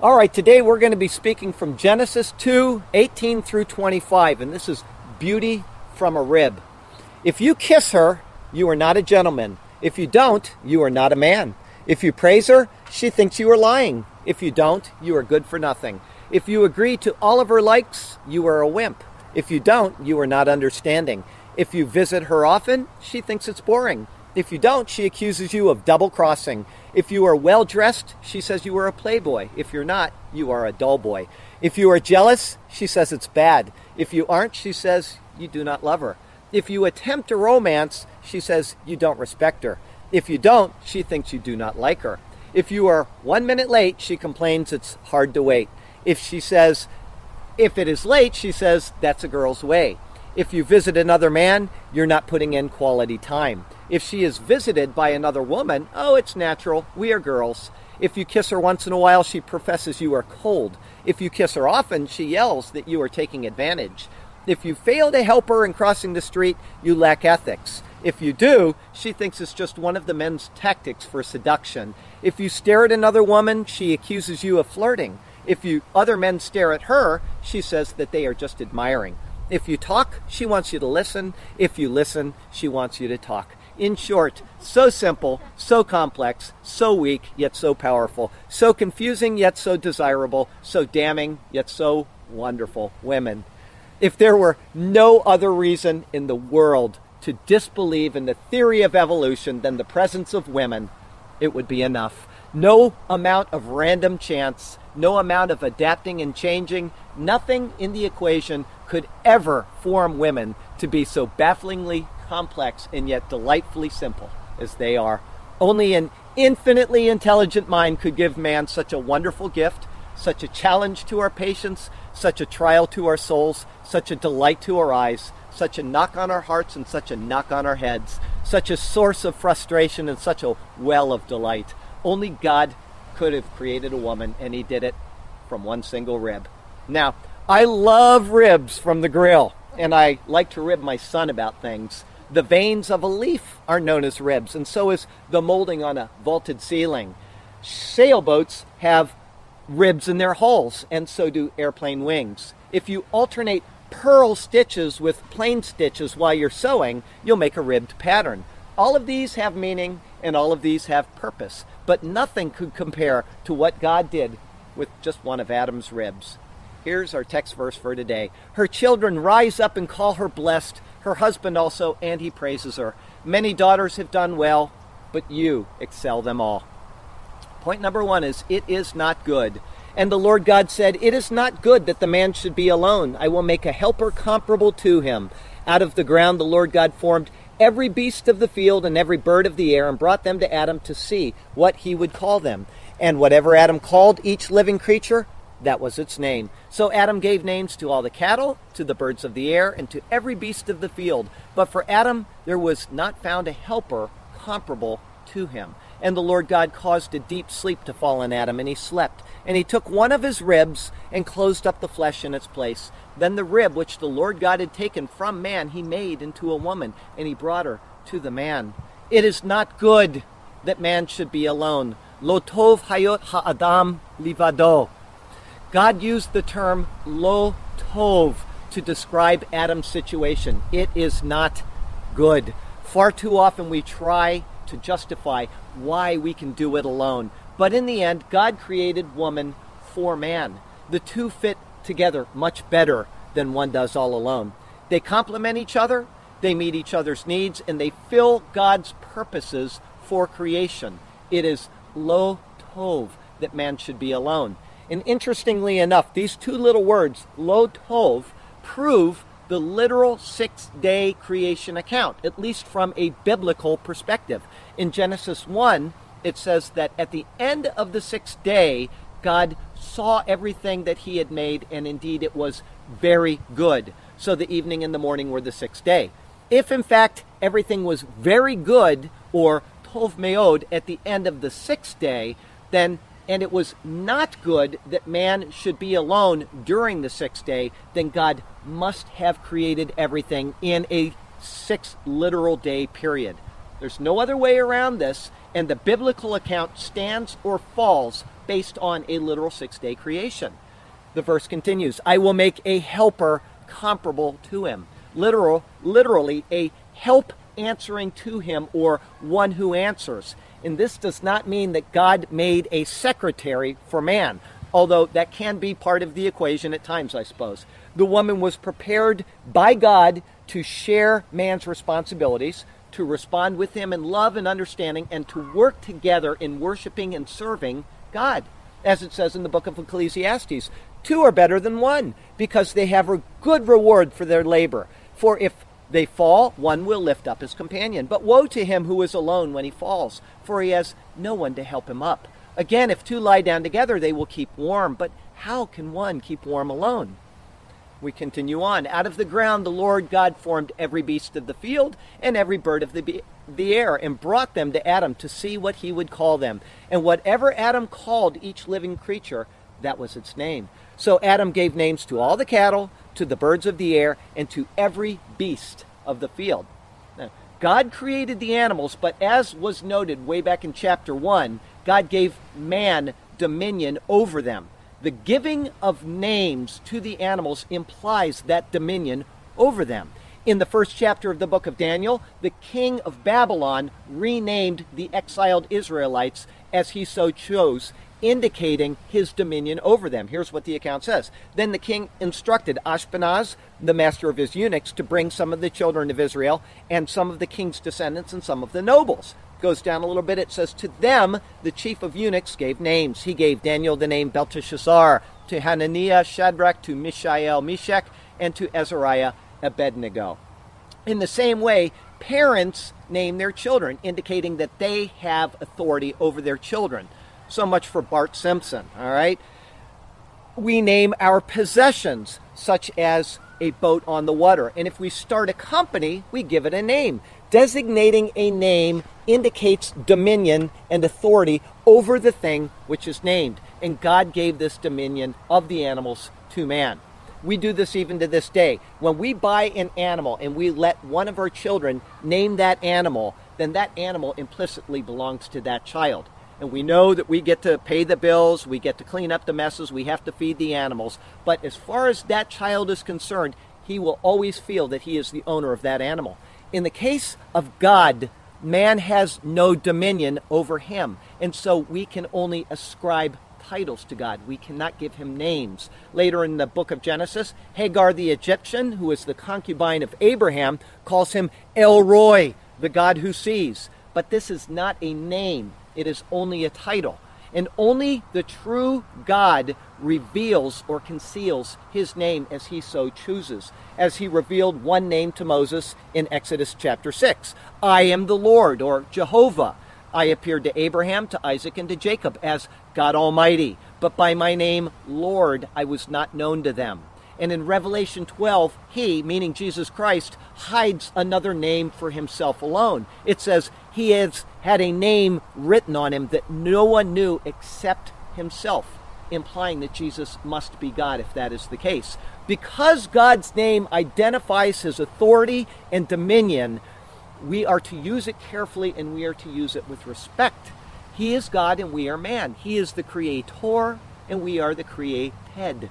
All right, today we're going to be speaking from Genesis 2 18 through 25, and this is beauty from a rib. If you kiss her, you are not a gentleman. If you don't, you are not a man. If you praise her, she thinks you are lying. If you don't, you are good for nothing. If you agree to all of her likes, you are a wimp. If you don't, you are not understanding. If you visit her often, she thinks it's boring. If you don't, she accuses you of double crossing. If you are well dressed, she says you are a playboy. If you're not, you are a dull boy. If you are jealous, she says it's bad. If you aren't, she says you do not love her. If you attempt a romance, she says you don't respect her. If you don't, she thinks you do not like her. If you are one minute late, she complains it's hard to wait. If she says, if it is late, she says that's a girl's way. If you visit another man, you're not putting in quality time. If she is visited by another woman, oh, it's natural. We are girls. If you kiss her once in a while, she professes you are cold. If you kiss her often, she yells that you are taking advantage. If you fail to help her in crossing the street, you lack ethics. If you do, she thinks it's just one of the men's tactics for seduction. If you stare at another woman, she accuses you of flirting. If you other men stare at her, she says that they are just admiring. If you talk, she wants you to listen. If you listen, she wants you to talk. In short, so simple, so complex, so weak, yet so powerful, so confusing, yet so desirable, so damning, yet so wonderful. Women. If there were no other reason in the world to disbelieve in the theory of evolution than the presence of women, it would be enough. No amount of random chance, no amount of adapting and changing, nothing in the equation could ever form women to be so bafflingly complex and yet delightfully simple as they are. Only an infinitely intelligent mind could give man such a wonderful gift, such a challenge to our patience, such a trial to our souls, such a delight to our eyes, such a knock on our hearts and such a knock on our heads, such a source of frustration and such a well of delight. Only God could have created a woman, and He did it from one single rib. Now, I love ribs from the grill, and I like to rib my son about things. The veins of a leaf are known as ribs, and so is the molding on a vaulted ceiling. Sailboats have ribs in their hulls, and so do airplane wings. If you alternate purl stitches with plain stitches while you're sewing, you'll make a ribbed pattern. All of these have meaning and all of these have purpose, but nothing could compare to what God did with just one of Adam's ribs. Here's our text verse for today. Her children rise up and call her blessed, her husband also, and he praises her. Many daughters have done well, but you excel them all. Point number one is it is not good. And the Lord God said, It is not good that the man should be alone. I will make a helper comparable to him. Out of the ground the Lord God formed every beast of the field and every bird of the air and brought them to Adam to see what he would call them. And whatever Adam called each living creature, that was its name. So Adam gave names to all the cattle, to the birds of the air, and to every beast of the field. But for Adam there was not found a helper comparable to him. And the Lord God caused a deep sleep to fall on Adam, and he slept. And he took one of his ribs and closed up the flesh in its place. Then the rib which the Lord God had taken from man, he made into a woman, and he brought her to the man. It is not good that man should be alone. Lo tov hayot ha'adam livado. God used the term lo tov to describe Adam's situation. It is not good. Far too often we try to justify why we can do it alone. But in the end, God created woman for man. The two fit together much better than one does all alone. They complement each other, they meet each other's needs, and they fill God's purposes for creation. It is lo tov that man should be alone. And interestingly enough, these two little words, lo tov, prove the literal six day creation account, at least from a biblical perspective. In Genesis 1, it says that at the end of the sixth day, God saw everything that he had made, and indeed it was very good. So the evening and the morning were the sixth day. If in fact everything was very good, or tov meod, at the end of the sixth day, then and it was not good that man should be alone during the sixth day, then God must have created everything in a six literal day period. There's no other way around this, and the biblical account stands or falls based on a literal six day creation. The verse continues I will make a helper comparable to him. Literal, literally, a help answering to him or one who answers. And this does not mean that God made a secretary for man, although that can be part of the equation at times, I suppose. The woman was prepared by God to share man's responsibilities, to respond with him in love and understanding, and to work together in worshiping and serving God. As it says in the book of Ecclesiastes, two are better than one because they have a good reward for their labor. For if they fall, one will lift up his companion. But woe to him who is alone when he falls, for he has no one to help him up. Again, if two lie down together, they will keep warm. But how can one keep warm alone? We continue on. Out of the ground the Lord God formed every beast of the field and every bird of the, be- the air and brought them to Adam to see what he would call them. And whatever Adam called each living creature, that was its name. So Adam gave names to all the cattle, to the birds of the air, and to every beast of the field. Now, God created the animals, but as was noted way back in chapter 1, God gave man dominion over them. The giving of names to the animals implies that dominion over them. In the first chapter of the book of Daniel, the king of Babylon renamed the exiled Israelites as he so chose, indicating his dominion over them. Here's what the account says Then the king instructed Ashpenaz, the master of his eunuchs, to bring some of the children of Israel and some of the king's descendants and some of the nobles. Goes down a little bit, it says, To them the chief of eunuchs gave names. He gave Daniel the name Belteshazzar, to Hananiah Shadrach, to Mishael Meshach, and to Azariah Abednego. In the same way, parents name their children, indicating that they have authority over their children. So much for Bart Simpson, all right? We name our possessions, such as a boat on the water. And if we start a company, we give it a name. Designating a name indicates dominion and authority over the thing which is named. And God gave this dominion of the animals to man. We do this even to this day. When we buy an animal and we let one of our children name that animal, then that animal implicitly belongs to that child and we know that we get to pay the bills, we get to clean up the messes, we have to feed the animals. But as far as that child is concerned, he will always feel that he is the owner of that animal. In the case of God, man has no dominion over him. And so we can only ascribe titles to God. We cannot give him names. Later in the book of Genesis, Hagar the Egyptian, who is the concubine of Abraham, calls him El Roi, the God who sees. But this is not a name. It is only a title. And only the true God reveals or conceals his name as he so chooses, as he revealed one name to Moses in Exodus chapter 6 I am the Lord, or Jehovah. I appeared to Abraham, to Isaac, and to Jacob as God Almighty, but by my name, Lord, I was not known to them. And in Revelation 12, he, meaning Jesus Christ, hides another name for himself alone. It says he has had a name written on him that no one knew except himself, implying that Jesus must be God if that is the case. Because God's name identifies his authority and dominion, we are to use it carefully and we are to use it with respect. He is God and we are man. He is the creator and we are the created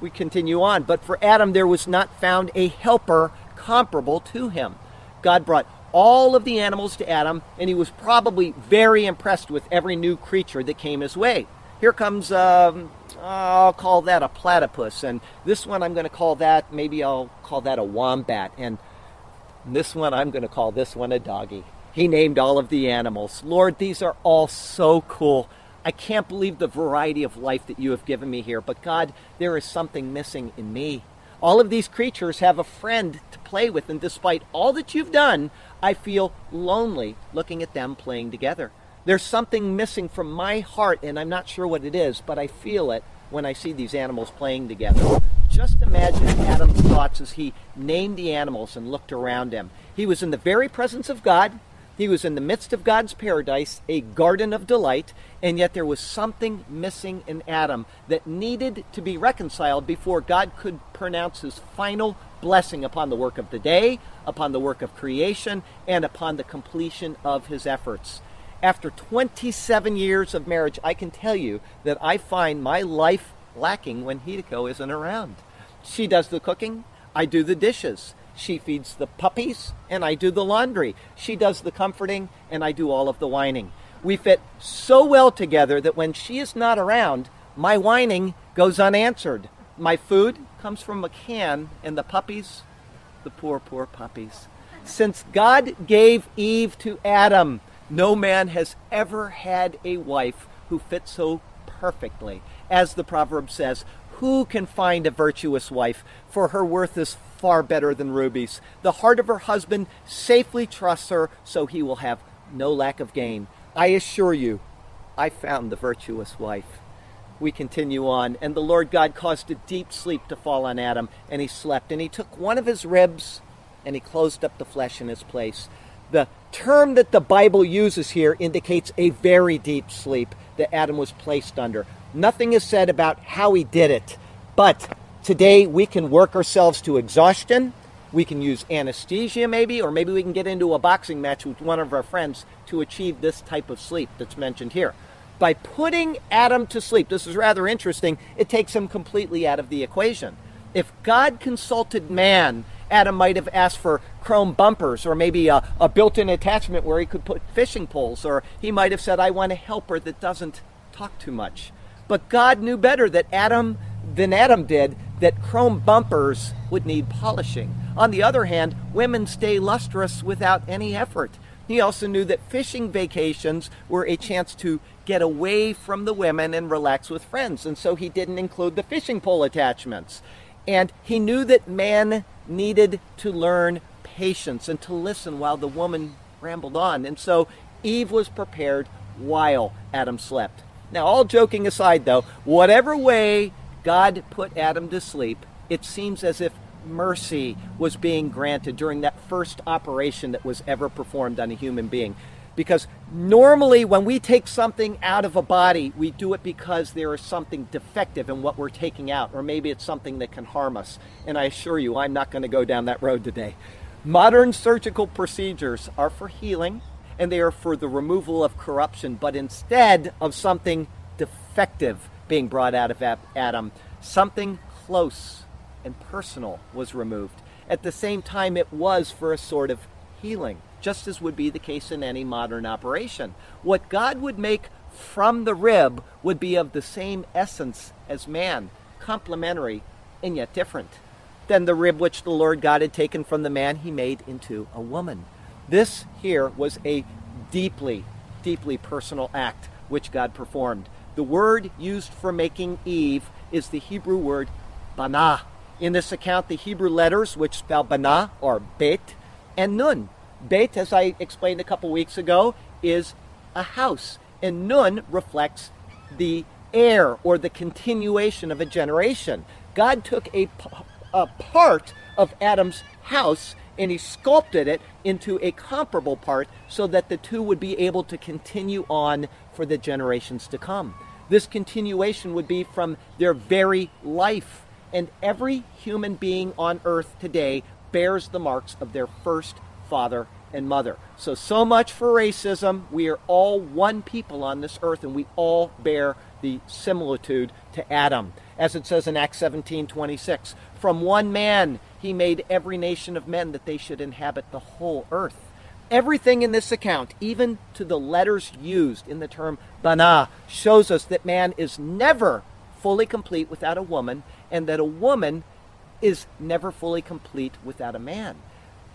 we continue on. But for Adam, there was not found a helper comparable to him. God brought all of the animals to Adam, and he was probably very impressed with every new creature that came his way. Here comes, um, I'll call that a platypus, and this one I'm going to call that, maybe I'll call that a wombat, and this one I'm going to call this one a doggy. He named all of the animals. Lord, these are all so cool. I can't believe the variety of life that you have given me here, but God, there is something missing in me. All of these creatures have a friend play with, and despite all that you've done, I feel lonely looking at them playing together. There's something missing from my heart, and I'm not sure what it is, but I feel it when I see these animals playing together. Just imagine Adam's thoughts as he named the animals and looked around him. He was in the very presence of God. He was in the midst of God's paradise, a garden of delight, And yet there was something missing in Adam that needed to be reconciled before God could pronounce his final blessing upon the work of the day, upon the work of creation, and upon the completion of his efforts. After 27 years of marriage, I can tell you that I find my life lacking when Hideko isn't around. She does the cooking, I do the dishes. She feeds the puppies, and I do the laundry. She does the comforting, and I do all of the whining. We fit so well together that when she is not around, my whining goes unanswered. My food comes from a can, and the puppies, the poor, poor puppies. Since God gave Eve to Adam, no man has ever had a wife who fits so perfectly. As the proverb says, who can find a virtuous wife? For her worth is far better than rubies. The heart of her husband safely trusts her, so he will have no lack of gain. I assure you, I found the virtuous wife. We continue on, and the Lord God caused a deep sleep to fall on Adam, and he slept. And he took one of his ribs, and he closed up the flesh in his place. The term that the Bible uses here indicates a very deep sleep that Adam was placed under. Nothing is said about how he did it. But today we can work ourselves to exhaustion. We can use anesthesia, maybe, or maybe we can get into a boxing match with one of our friends to achieve this type of sleep that's mentioned here. By putting Adam to sleep, this is rather interesting, it takes him completely out of the equation. If God consulted man, Adam might have asked for chrome bumpers or maybe a, a built in attachment where he could put fishing poles, or he might have said, I want a helper that doesn't talk too much. But God knew better that Adam than Adam did that chrome bumpers would need polishing. On the other hand, women stay lustrous without any effort. He also knew that fishing vacations were a chance to get away from the women and relax with friends, and so he didn't include the fishing pole attachments. And he knew that man needed to learn patience and to listen while the woman rambled on. And so Eve was prepared while Adam slept. Now, all joking aside, though, whatever way God put Adam to sleep, it seems as if mercy was being granted during that first operation that was ever performed on a human being. Because normally, when we take something out of a body, we do it because there is something defective in what we're taking out, or maybe it's something that can harm us. And I assure you, I'm not going to go down that road today. Modern surgical procedures are for healing, and they are for the removal of corruption, but instead of something defective being brought out of Adam, something close and personal was removed. At the same time, it was for a sort of healing, just as would be the case in any modern operation. What God would make from the rib would be of the same essence as man, complementary and yet different. Than the rib which the Lord God had taken from the man, he made into a woman. This here was a deeply, deeply personal act which God performed. The word used for making Eve is the Hebrew word bana. In this account, the Hebrew letters which spell bana are bet and nun. Bet, as I explained a couple weeks ago, is a house, and nun reflects the heir or the continuation of a generation. God took a, a part of Adam's house and he sculpted it into a comparable part so that the two would be able to continue on for the generations to come. This continuation would be from their very life. And every human being on earth today bears the marks of their first father and mother. So, so much for racism. We are all one people on this earth, and we all bear the similitude to Adam. As it says in Acts 17 26, from one man he made every nation of men that they should inhabit the whole earth. Everything in this account, even to the letters used in the term bana, shows us that man is never fully complete without a woman, and that a woman is never fully complete without a man.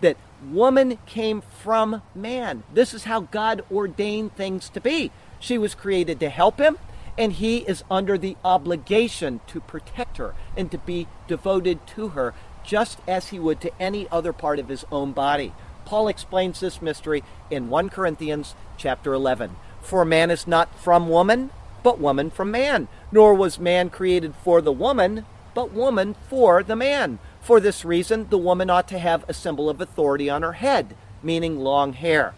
That woman came from man. This is how God ordained things to be. She was created to help him, and he is under the obligation to protect her and to be devoted to her just as he would to any other part of his own body. Paul explains this mystery in 1 Corinthians chapter 11. For man is not from woman, but woman from man. Nor was man created for the woman, but woman for the man. For this reason, the woman ought to have a symbol of authority on her head, meaning long hair,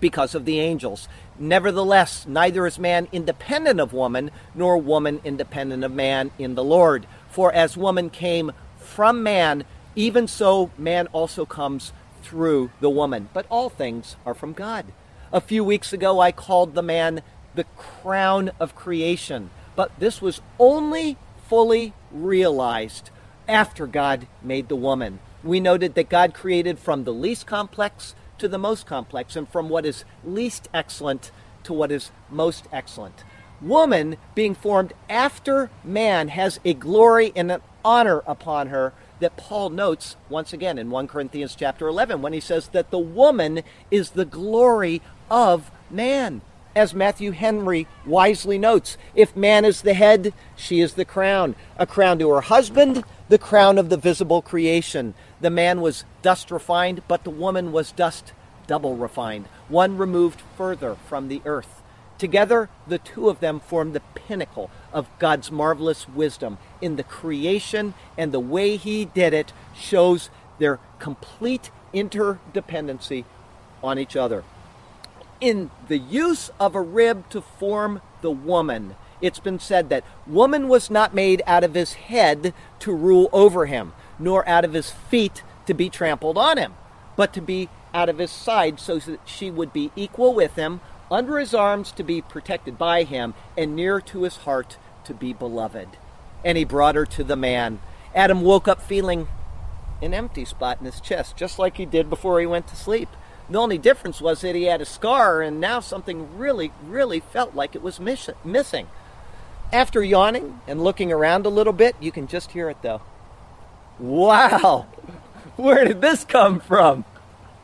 because of the angels. Nevertheless, neither is man independent of woman, nor woman independent of man in the Lord. For as woman came from man, even so man also comes through the woman. But all things are from God. A few weeks ago, I called the man the crown of creation. But this was only fully realized after God made the woman. We noted that God created from the least complex to the most complex, and from what is least excellent to what is most excellent. Woman, being formed after man, has a glory and an honor upon her that Paul notes once again in 1 Corinthians chapter 11 when he says that the woman is the glory of man. As Matthew Henry wisely notes, if man is the head, she is the crown. A crown to her husband, the crown of the visible creation. The man was dust refined, but the woman was dust double refined, one removed further from the earth. Together, the two of them form the pinnacle of God's marvelous wisdom in the creation, and the way He did it shows their complete interdependency on each other. In the use of a rib to form the woman, it's been said that woman was not made out of his head to rule over him, nor out of his feet to be trampled on him, but to be out of his side so that she would be equal with him, under his arms to be protected by him, and near to his heart to be beloved. And he brought her to the man. Adam woke up feeling an empty spot in his chest, just like he did before he went to sleep. The only difference was that he had a scar, and now something really, really felt like it was miss- missing. After yawning and looking around a little bit, you can just hear it though. Wow! Where did this come from?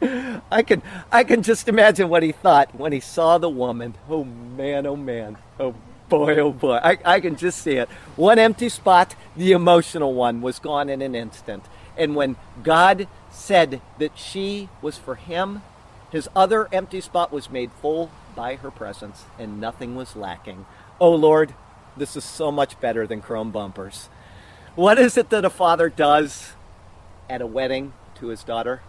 I can I can just imagine what he thought when he saw the woman. Oh man, oh man, oh boy, oh boy. I, I can just see it. One empty spot, the emotional one, was gone in an instant. And when God said that she was for him, his other empty spot was made full by her presence, and nothing was lacking. Oh Lord, this is so much better than chrome bumpers. What is it that a father does at a wedding to his daughter?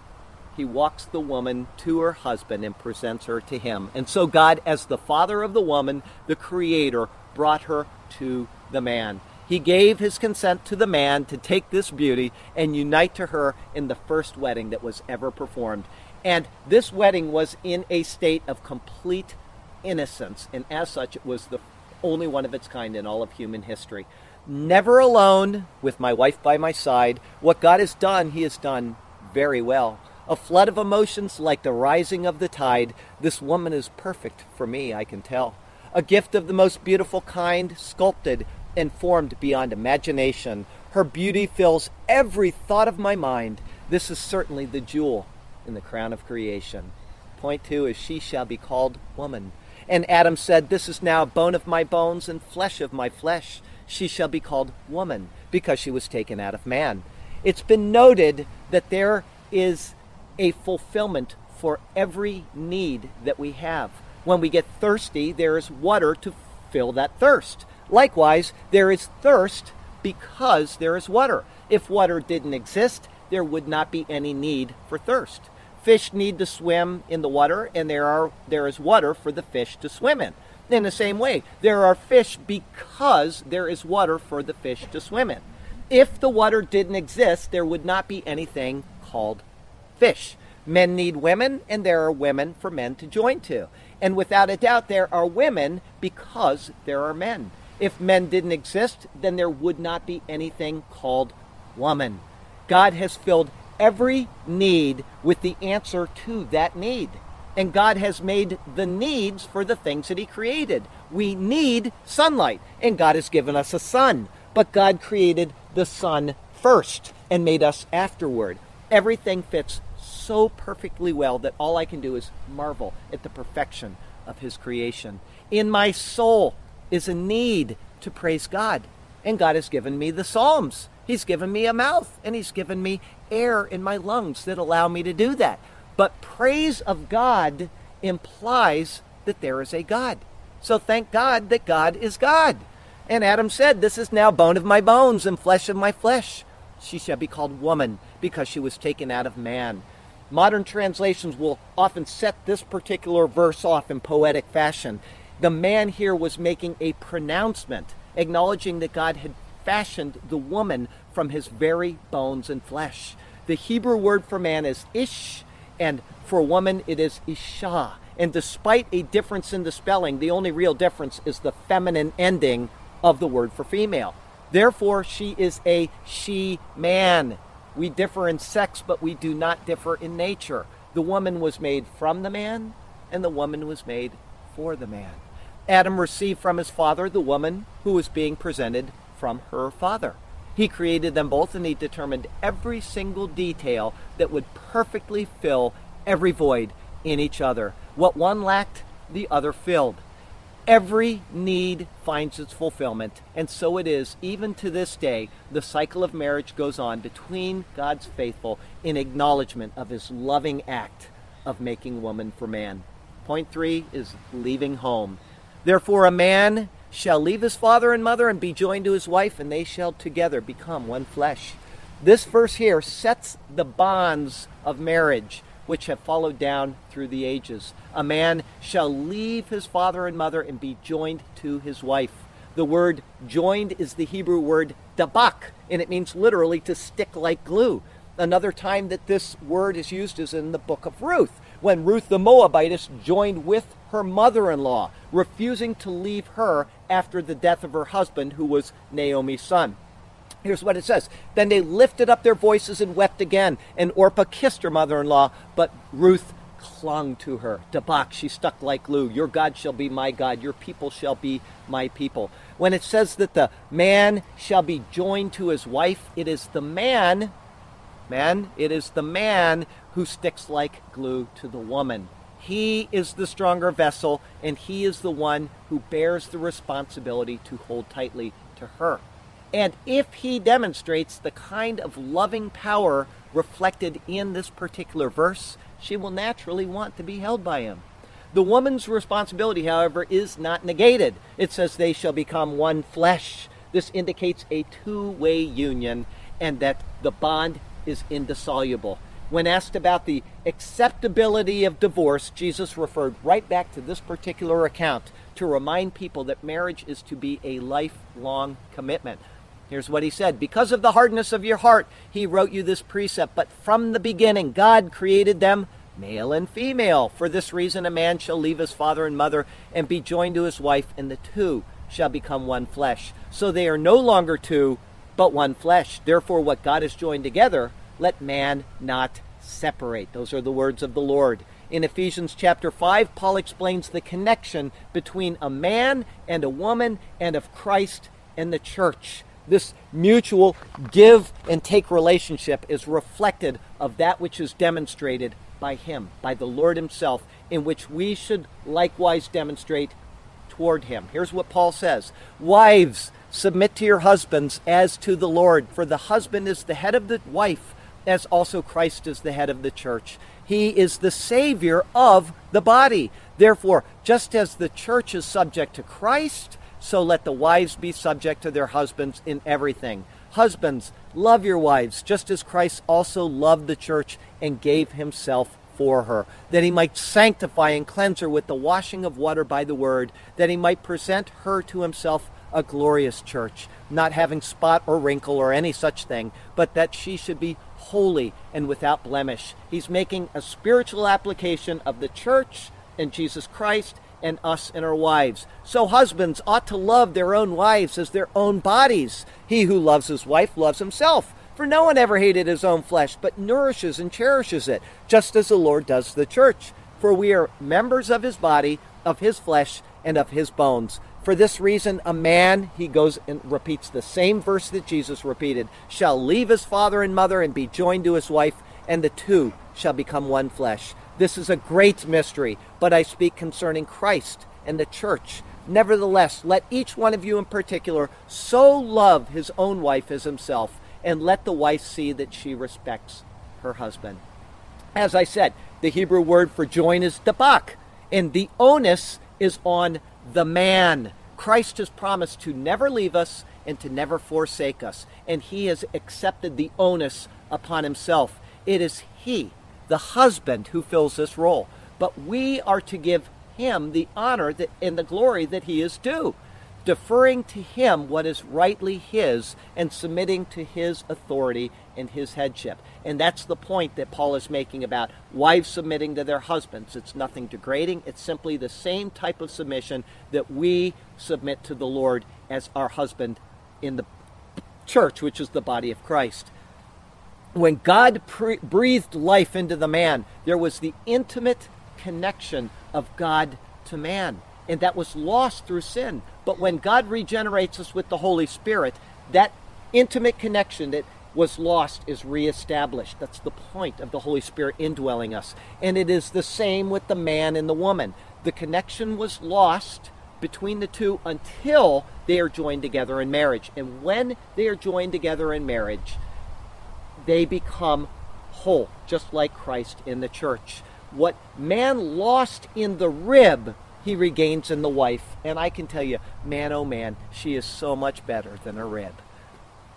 he walks the woman to her husband and presents her to him. And so God, as the father of the woman, the creator, brought her to the man. He gave his consent to the man to take this beauty and unite to her in the first wedding that was ever performed. And this wedding was in a state of complete innocence, and as such, it was the only one of its kind in all of human history. Never alone, with my wife by my side, what God has done, He has done very well a flood of emotions like the rising of the tide. This woman is perfect for me, I can tell. A gift of the most beautiful kind, sculpted and formed beyond imagination. Her beauty fills every thought of my mind. This is certainly the jewel in the crown of creation. Point two is she shall be called woman. And Adam said, This is now bone of my bones and flesh of my flesh. She shall be called woman because she was taken out of man. It's been noted that there is a fulfillment for every need that we have. When we get thirsty, there is water to fill that thirst. Likewise, there is thirst because there is water. If water didn't exist, there would not be any need for thirst. Fish need to swim in the water, and there are there is water for the fish to swim in. In the same way, there are fish because there is water for the fish to swim in. If the water didn't exist, there would not be anything called fish. Men need women, and there are women for men to join to. And without a doubt, there are women because there are men. If men didn't exist, then there would not be anything called woman. God has filled every need with the answer to that need. And God has made the needs for the things that He created. We need sunlight, and God has given us a sun. But God created the sun first and made us afterward. Everything fits so perfectly well that all I can do is marvel at the perfection of His creation. In my soul is a need to praise God, and God has given me the Psalms. He's given me a mouth, and He's given me air in my lungs that allow me to do that. But praise of God implies that there is a God. So thank God that God is God. And Adam said, This is now bone of my bones and flesh of my flesh. She shall be called woman because she was taken out of man. Modern translations will often set this particular verse off in poetic fashion. The man here was making a pronouncement, acknowledging that God had fashioned the woman from his very bones and flesh. The Hebrew word for man is ish, and for woman it is isha. And despite a difference in the spelling, the only real difference is the feminine ending of the word for female. Therefore, she is a she man. We differ in sex, but we do not differ in nature. The woman was made from the man, and the woman was made for the man. Adam received from his father the woman who was being presented from her father. He created them both and he determined every single detail that would perfectly fill every void in each other. What one lacked, the other filled. Every need finds its fulfillment, and so it is, even to this day, the cycle of marriage goes on between God's faithful in acknowledgement of his loving act of making woman for man. Point three is leaving home. Therefore, a man shall leave his father and mother and be joined to his wife, and they shall together become one flesh. This verse here sets the bonds of marriage which have followed down through the ages. A man shall leave his father and mother and be joined to his wife. The word joined is the Hebrew word dabak, and it means literally to stick like glue. Another time that this word is used is in the book of Ruth, when Ruth the Moabitess joined with her mother in law, refusing to leave her after the death of her husband, who was Naomi's son. Here's what it says. Then they lifted up their voices and wept again. And Orpah kissed her mother in law, but Ruth clung to her. Dabak, she stuck like glue. Your God shall be my God. Your people shall be my people. When it says that the man shall be joined to his wife, it is the man, man, it is the man who sticks like glue to the woman. He is the stronger vessel, and he is the one who bears the responsibility to hold tightly to her. And if he demonstrates the kind of loving power reflected in this particular verse, she will naturally want to be held by him. The woman's responsibility, however, is not negated. It says they shall become one flesh. This indicates a two way union and that the bond is indissoluble. When asked about the acceptability of divorce, Jesus referred right back to this particular account to remind people that marriage is to be a lifelong commitment. Here's what he said Because of the hardness of your heart, he wrote you this precept. But from the beginning, God created them male and female. For this reason, a man shall leave his father and mother and be joined to his wife, and the two shall become one flesh. So they are no longer two, but one flesh. Therefore, what God has joined together, let man not separate. Those are the words of the Lord. In Ephesians chapter 5, Paul explains the connection between a man and a woman and of Christ and the church this mutual give and take relationship is reflected of that which is demonstrated by him, by the Lord himself, in which we should likewise demonstrate toward him. Here's what Paul says Wives, submit to your husbands as to the Lord, for the husband is the head of the wife, as also Christ is the head of the church. He is the Savior of the body. Therefore, just as the church is subject to Christ, so let the wives be subject to their husbands in everything. Husbands, love your wives, just as Christ also loved the church and gave himself for her, that he might sanctify and cleanse her with the washing of water by the word, that he might present her to himself a glorious church, not having spot or wrinkle or any such thing, but that she should be holy and without blemish. He's making a spiritual application of the church and Jesus Christ and us and our wives. So husbands ought to love their own wives as their own bodies. He who loves his wife loves himself. For no one ever hated his own flesh, but nourishes and cherishes it, just as the Lord does the church. For we are members of his body, of his flesh, and of his bones. For this reason, a man, he goes and repeats the same verse that Jesus repeated, shall leave his father and mother and be joined to his wife, and the two shall become one flesh. This is a great mystery, but I speak concerning Christ and the church. Nevertheless, let each one of you in particular so love his own wife as himself, and let the wife see that she respects her husband. As I said, the Hebrew word for join is dabak, and the onus is on the man. Christ has promised to never leave us and to never forsake us, and he has accepted the onus upon himself. It is he the husband who fills this role. But we are to give him the honor that, and the glory that he is due, deferring to him what is rightly his and submitting to his authority and his headship. And that's the point that Paul is making about wives submitting to their husbands. It's nothing degrading, it's simply the same type of submission that we submit to the Lord as our husband in the church, which is the body of Christ. When God pre- breathed life into the man, there was the intimate connection of God to man. And that was lost through sin. But when God regenerates us with the Holy Spirit, that intimate connection that was lost is reestablished. That's the point of the Holy Spirit indwelling us. And it is the same with the man and the woman. The connection was lost between the two until they are joined together in marriage. And when they are joined together in marriage, they become whole, just like Christ in the church. What man lost in the rib, he regains in the wife. And I can tell you, man, oh man, she is so much better than a rib.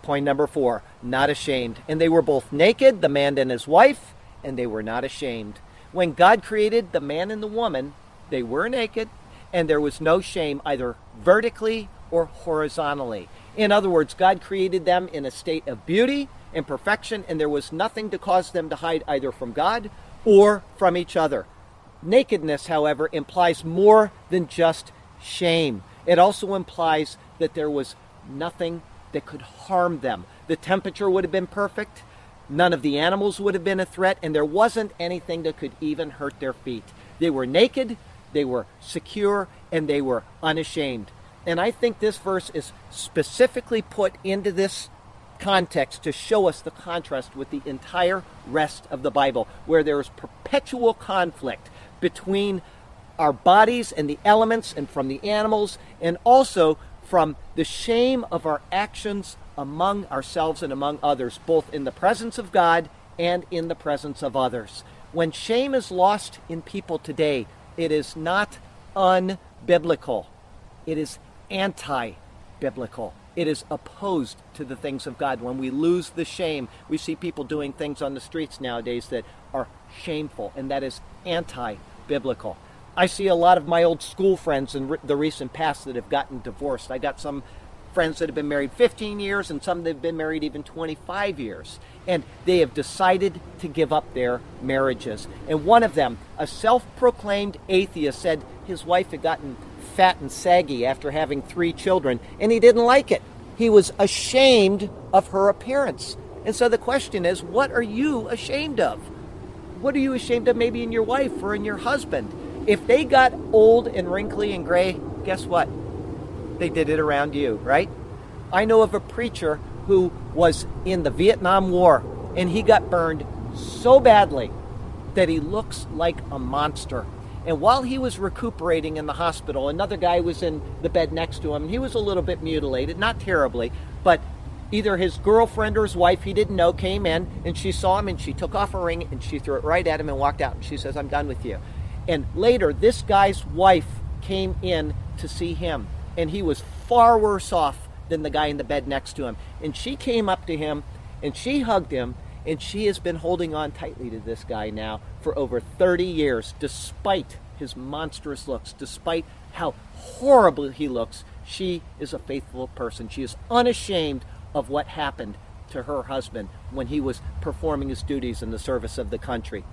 Point number four, not ashamed. And they were both naked, the man and his wife, and they were not ashamed. When God created the man and the woman, they were naked, and there was no shame either vertically or horizontally. In other words, God created them in a state of beauty and perfection, and there was nothing to cause them to hide either from God or from each other. Nakedness, however, implies more than just shame. It also implies that there was nothing that could harm them. The temperature would have been perfect, none of the animals would have been a threat, and there wasn't anything that could even hurt their feet. They were naked, they were secure, and they were unashamed. And I think this verse is specifically put into this context to show us the contrast with the entire rest of the Bible, where there is perpetual conflict between our bodies and the elements and from the animals, and also from the shame of our actions among ourselves and among others, both in the presence of God and in the presence of others. When shame is lost in people today, it is not unbiblical, it is anti biblical. It is opposed to the things of God. When we lose the shame, we see people doing things on the streets nowadays that are shameful, and that is anti biblical. I see a lot of my old school friends in re- the recent past that have gotten divorced. I got some friends that have been married 15 years and some that have been married even 25 years. And they have decided to give up their marriages. And one of them, a self proclaimed atheist, said his wife had gotten fat and saggy after having three children, and he didn't like it. He was ashamed of her appearance. And so the question is, what are you ashamed of? What are you ashamed of maybe in your wife or in your husband? If they got old and wrinkly and gray, guess what? They did it around you, right? I know of a preacher who was in the Vietnam War and he got burned so badly that he looks like a monster. And while he was recuperating in the hospital, another guy was in the bed next to him. And he was a little bit mutilated, not terribly, but either his girlfriend or his wife, he didn't know, came in and she saw him and she took off her ring and she threw it right at him and walked out. And she says, I'm done with you. And later, this guy's wife came in to see him, and he was far worse off than the guy in the bed next to him. And she came up to him and she hugged him, and she has been holding on tightly to this guy now for over 30 years, despite his monstrous looks, despite how horrible he looks. She is a faithful person. She is unashamed of what happened to her husband when he was performing his duties in the service of the country.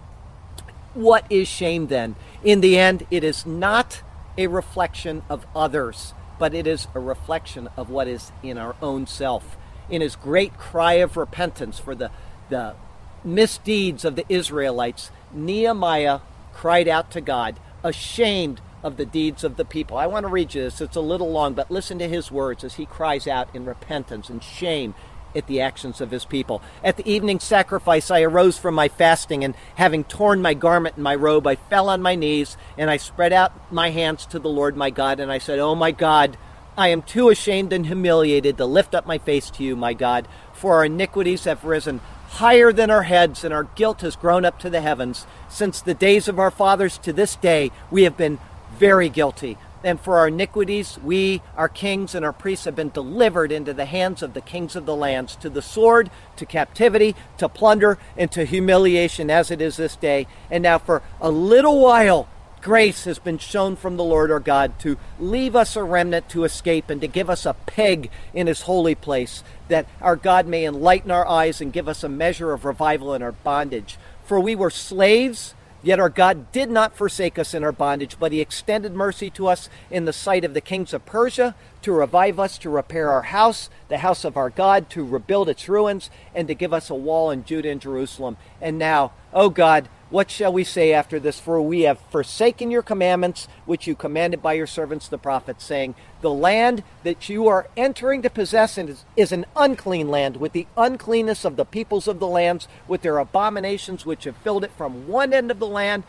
What is shame then? In the end, it is not a reflection of others, but it is a reflection of what is in our own self. In his great cry of repentance for the, the misdeeds of the Israelites, Nehemiah cried out to God, ashamed of the deeds of the people. I want to read you this. It's a little long, but listen to his words as he cries out in repentance and shame at the actions of his people. At the evening sacrifice, I arose from my fasting, and having torn my garment and my robe, I fell on my knees, and I spread out my hands to the Lord my God, and I said, Oh my God, I am too ashamed and humiliated to lift up my face to you, my God, for our iniquities have risen higher than our heads, and our guilt has grown up to the heavens. Since the days of our fathers to this day, we have been very guilty. And for our iniquities, we, our kings and our priests, have been delivered into the hands of the kings of the lands, to the sword, to captivity, to plunder, and to humiliation, as it is this day. And now, for a little while, grace has been shown from the Lord our God to leave us a remnant to escape and to give us a peg in his holy place, that our God may enlighten our eyes and give us a measure of revival in our bondage. For we were slaves Yet our God did not forsake us in our bondage, but he extended mercy to us in the sight of the kings of Persia to revive us, to repair our house, the house of our God, to rebuild its ruins, and to give us a wall in Judah and Jerusalem. And now, O God, what shall we say after this? For we have forsaken your commandments, which you commanded by your servants the prophets, saying, The land that you are entering to possess is, an unclean land, with the uncleanness of the peoples of the lands, with their abominations which have filled it from one end of the land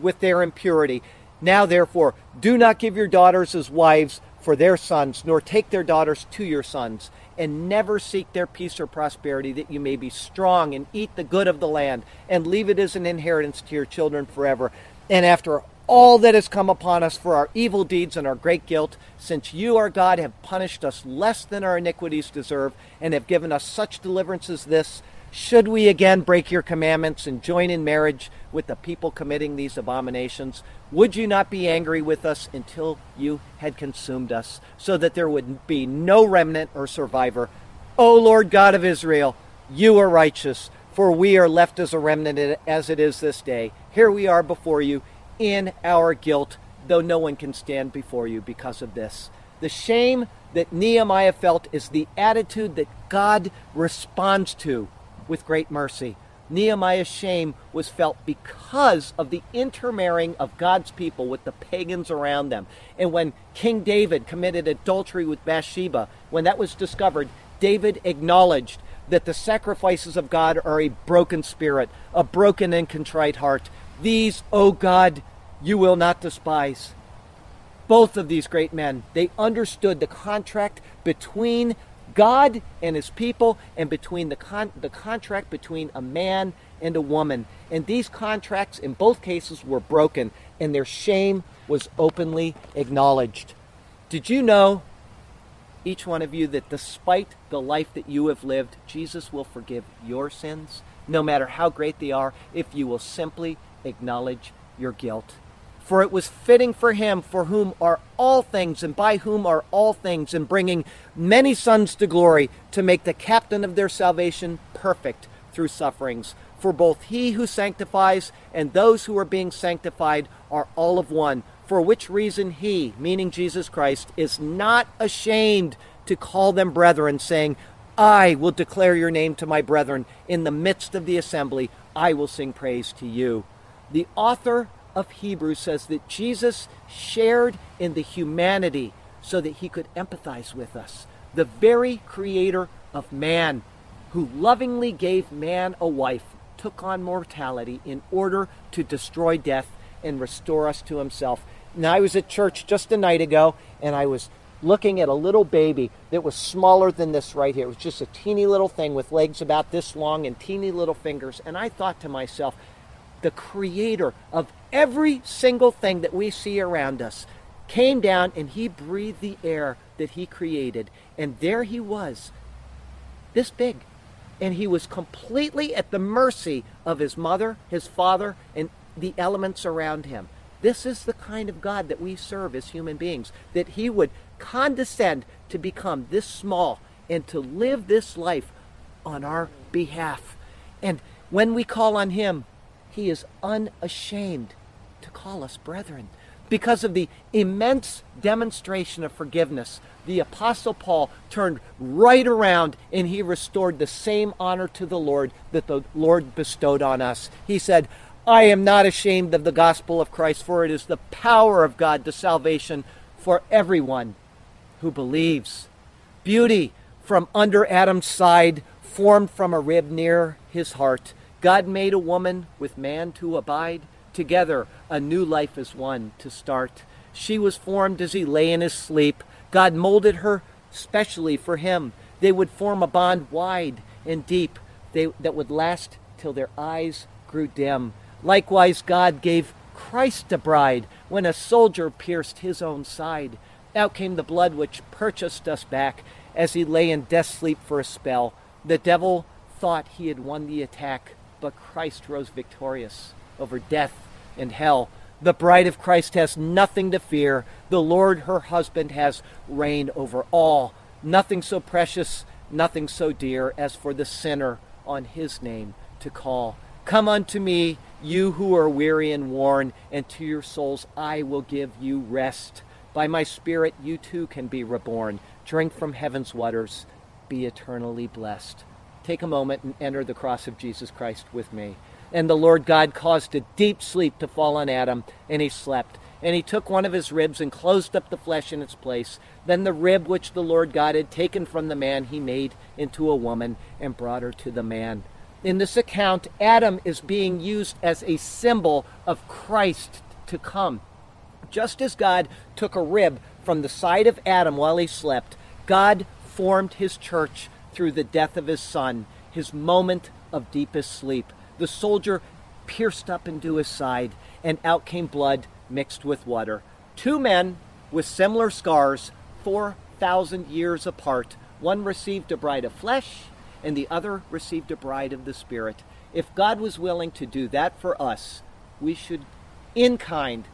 with their impurity. Now, therefore, do not give your daughters as wives for their sons, nor take their daughters to your sons and never seek their peace or prosperity, that you may be strong and eat the good of the land, and leave it as an inheritance to your children forever. And after all that has come upon us for our evil deeds and our great guilt, since you, our God, have punished us less than our iniquities deserve, and have given us such deliverance as this, should we again break your commandments and join in marriage with the people committing these abominations? Would you not be angry with us until you had consumed us, so that there would be no remnant or survivor? O Lord God of Israel, you are righteous, for we are left as a remnant as it is this day. Here we are before you in our guilt, though no one can stand before you because of this. The shame that Nehemiah felt is the attitude that God responds to with great mercy. Nehemiah's shame was felt because of the intermarrying of God's people with the pagans around them. And when King David committed adultery with Bathsheba, when that was discovered, David acknowledged that the sacrifices of God are a broken spirit, a broken and contrite heart. These, O oh God, you will not despise. Both of these great men, they understood the contract between God and his people and between the, con- the contract between a man and a woman. And these contracts, in both cases, were broken, and their shame was openly acknowledged. Did you know, each one of you, that despite the life that you have lived, Jesus will forgive your sins, no matter how great they are, if you will simply acknowledge your guilt? For it was fitting for him, for whom are all things, and by whom are all things, in bringing many sons to glory, to make the captain of their salvation perfect through sufferings. For both he who sanctifies and those who are being sanctified are all of one. For which reason he, meaning Jesus Christ, is not ashamed to call them brethren, saying, I will declare your name to my brethren. In the midst of the assembly, I will sing praise to you. The author of Hebrews says that Jesus shared in the humanity so that he could empathize with us. The very creator of man, who lovingly gave man a wife, took on mortality in order to destroy death and restore us to himself. Now, I was at church just a night ago, and I was looking at a little baby that was smaller than this right here. It was just a teeny little thing with legs about this long and teeny little fingers. And I thought to myself, the creator of every single thing that we see around us, came down and he breathed the air that he created. And there he was, this big. And he was completely at the mercy of his mother, his father, and the elements around him. This is the kind of God that we serve as human beings, that he would condescend to become this small and to live this life on our behalf. And when we call on him, he is unashamed to call us brethren. Because of the immense demonstration of forgiveness, the Apostle Paul turned right around and he restored the same honor to the Lord that the Lord bestowed on us. He said, I am not ashamed of the gospel of Christ, for it is the power of God to salvation for everyone who believes. Beauty from under Adam's side, formed from a rib near his heart God made a woman with man to abide. Together, a new life is one to start. She was formed as he lay in his sleep. God molded her specially for him. They would form a bond wide and deep they, that would last till their eyes grew dim. Likewise, God gave Christ a bride when a soldier pierced his own side. Out came the blood which purchased us back as he lay in death sleep for a spell. The devil thought he had won the attack, but Christ rose victorious over death and hell. The bride of Christ has nothing to fear. The Lord, her husband, has reign over all. Nothing so precious, nothing so dear as for the sinner on his name to call. Come unto me, you who are weary and worn, and to your souls I will give you rest. By my Spirit, you too can be reborn. Drink from heaven's waters. Be eternally blessed. Take a moment and enter the cross of Jesus Christ with me. And the Lord God caused a deep sleep to fall on Adam, and he slept. And he took one of his ribs and closed up the flesh in its place. Then the rib which the Lord God had taken from the man, he made into a woman and brought her to the man in this account, Adam is being used as a symbol of Christ to come. Just as God took a rib from the side of Adam while he slept, God formed his church through the death of his son, his moment of deepest sleep. The soldier pierced up into his side, and out came blood mixed with water. Two men with similar scars, 4,000 years apart. One received a bride of flesh, and the other received a bride of the Spirit. If God was willing to do that for us, we should, in kind,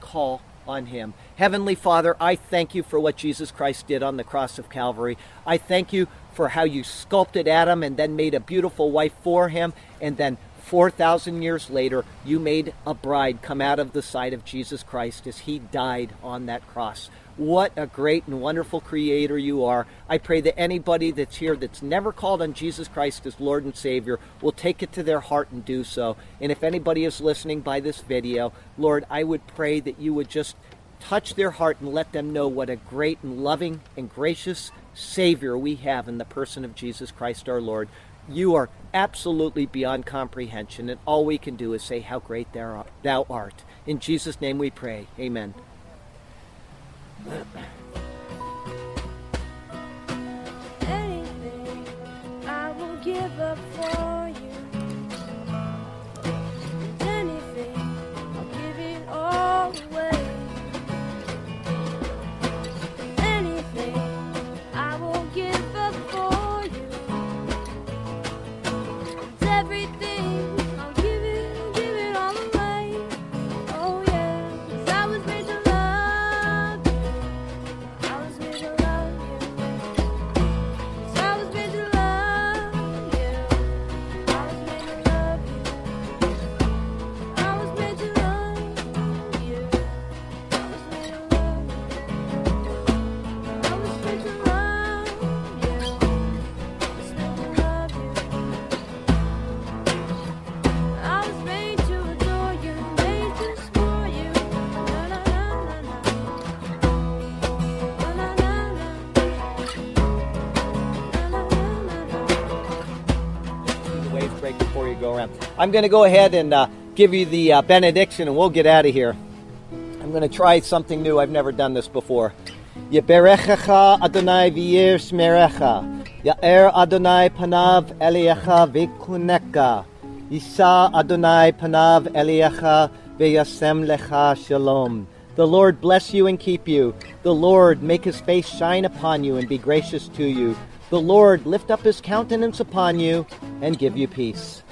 call on Him. Heavenly Father, I thank you for what Jesus Christ did on the cross of Calvary. I thank you for how you sculpted Adam and then made a beautiful wife for him, and then 4,000 years later, you made a bride come out of the side of Jesus Christ as he died on that cross. What a great and wonderful creator you are. I pray that anybody that's here that's never called on Jesus Christ as Lord and Savior will take it to their heart and do so. And if anybody is listening by this video, Lord, I would pray that you would just touch their heart and let them know what a great and loving and gracious Savior we have in the person of Jesus Christ our Lord. You are absolutely beyond comprehension, and all we can do is say how great thou art. In Jesus' name we pray. Amen. Give up for I'm going to go ahead and uh, give you the uh, benediction and we'll get out of here. I'm going to try something new. I've never done this before. Yeberechecha Adonai v'yir shmerecha. Ya'er Adonai panav eliecha v'kuneka. Yisa Adonai panav eliecha v'yasem lecha shalom. The Lord bless you and keep you. The Lord make his face shine upon you and be gracious to you. The Lord lift up his countenance upon you and give you peace.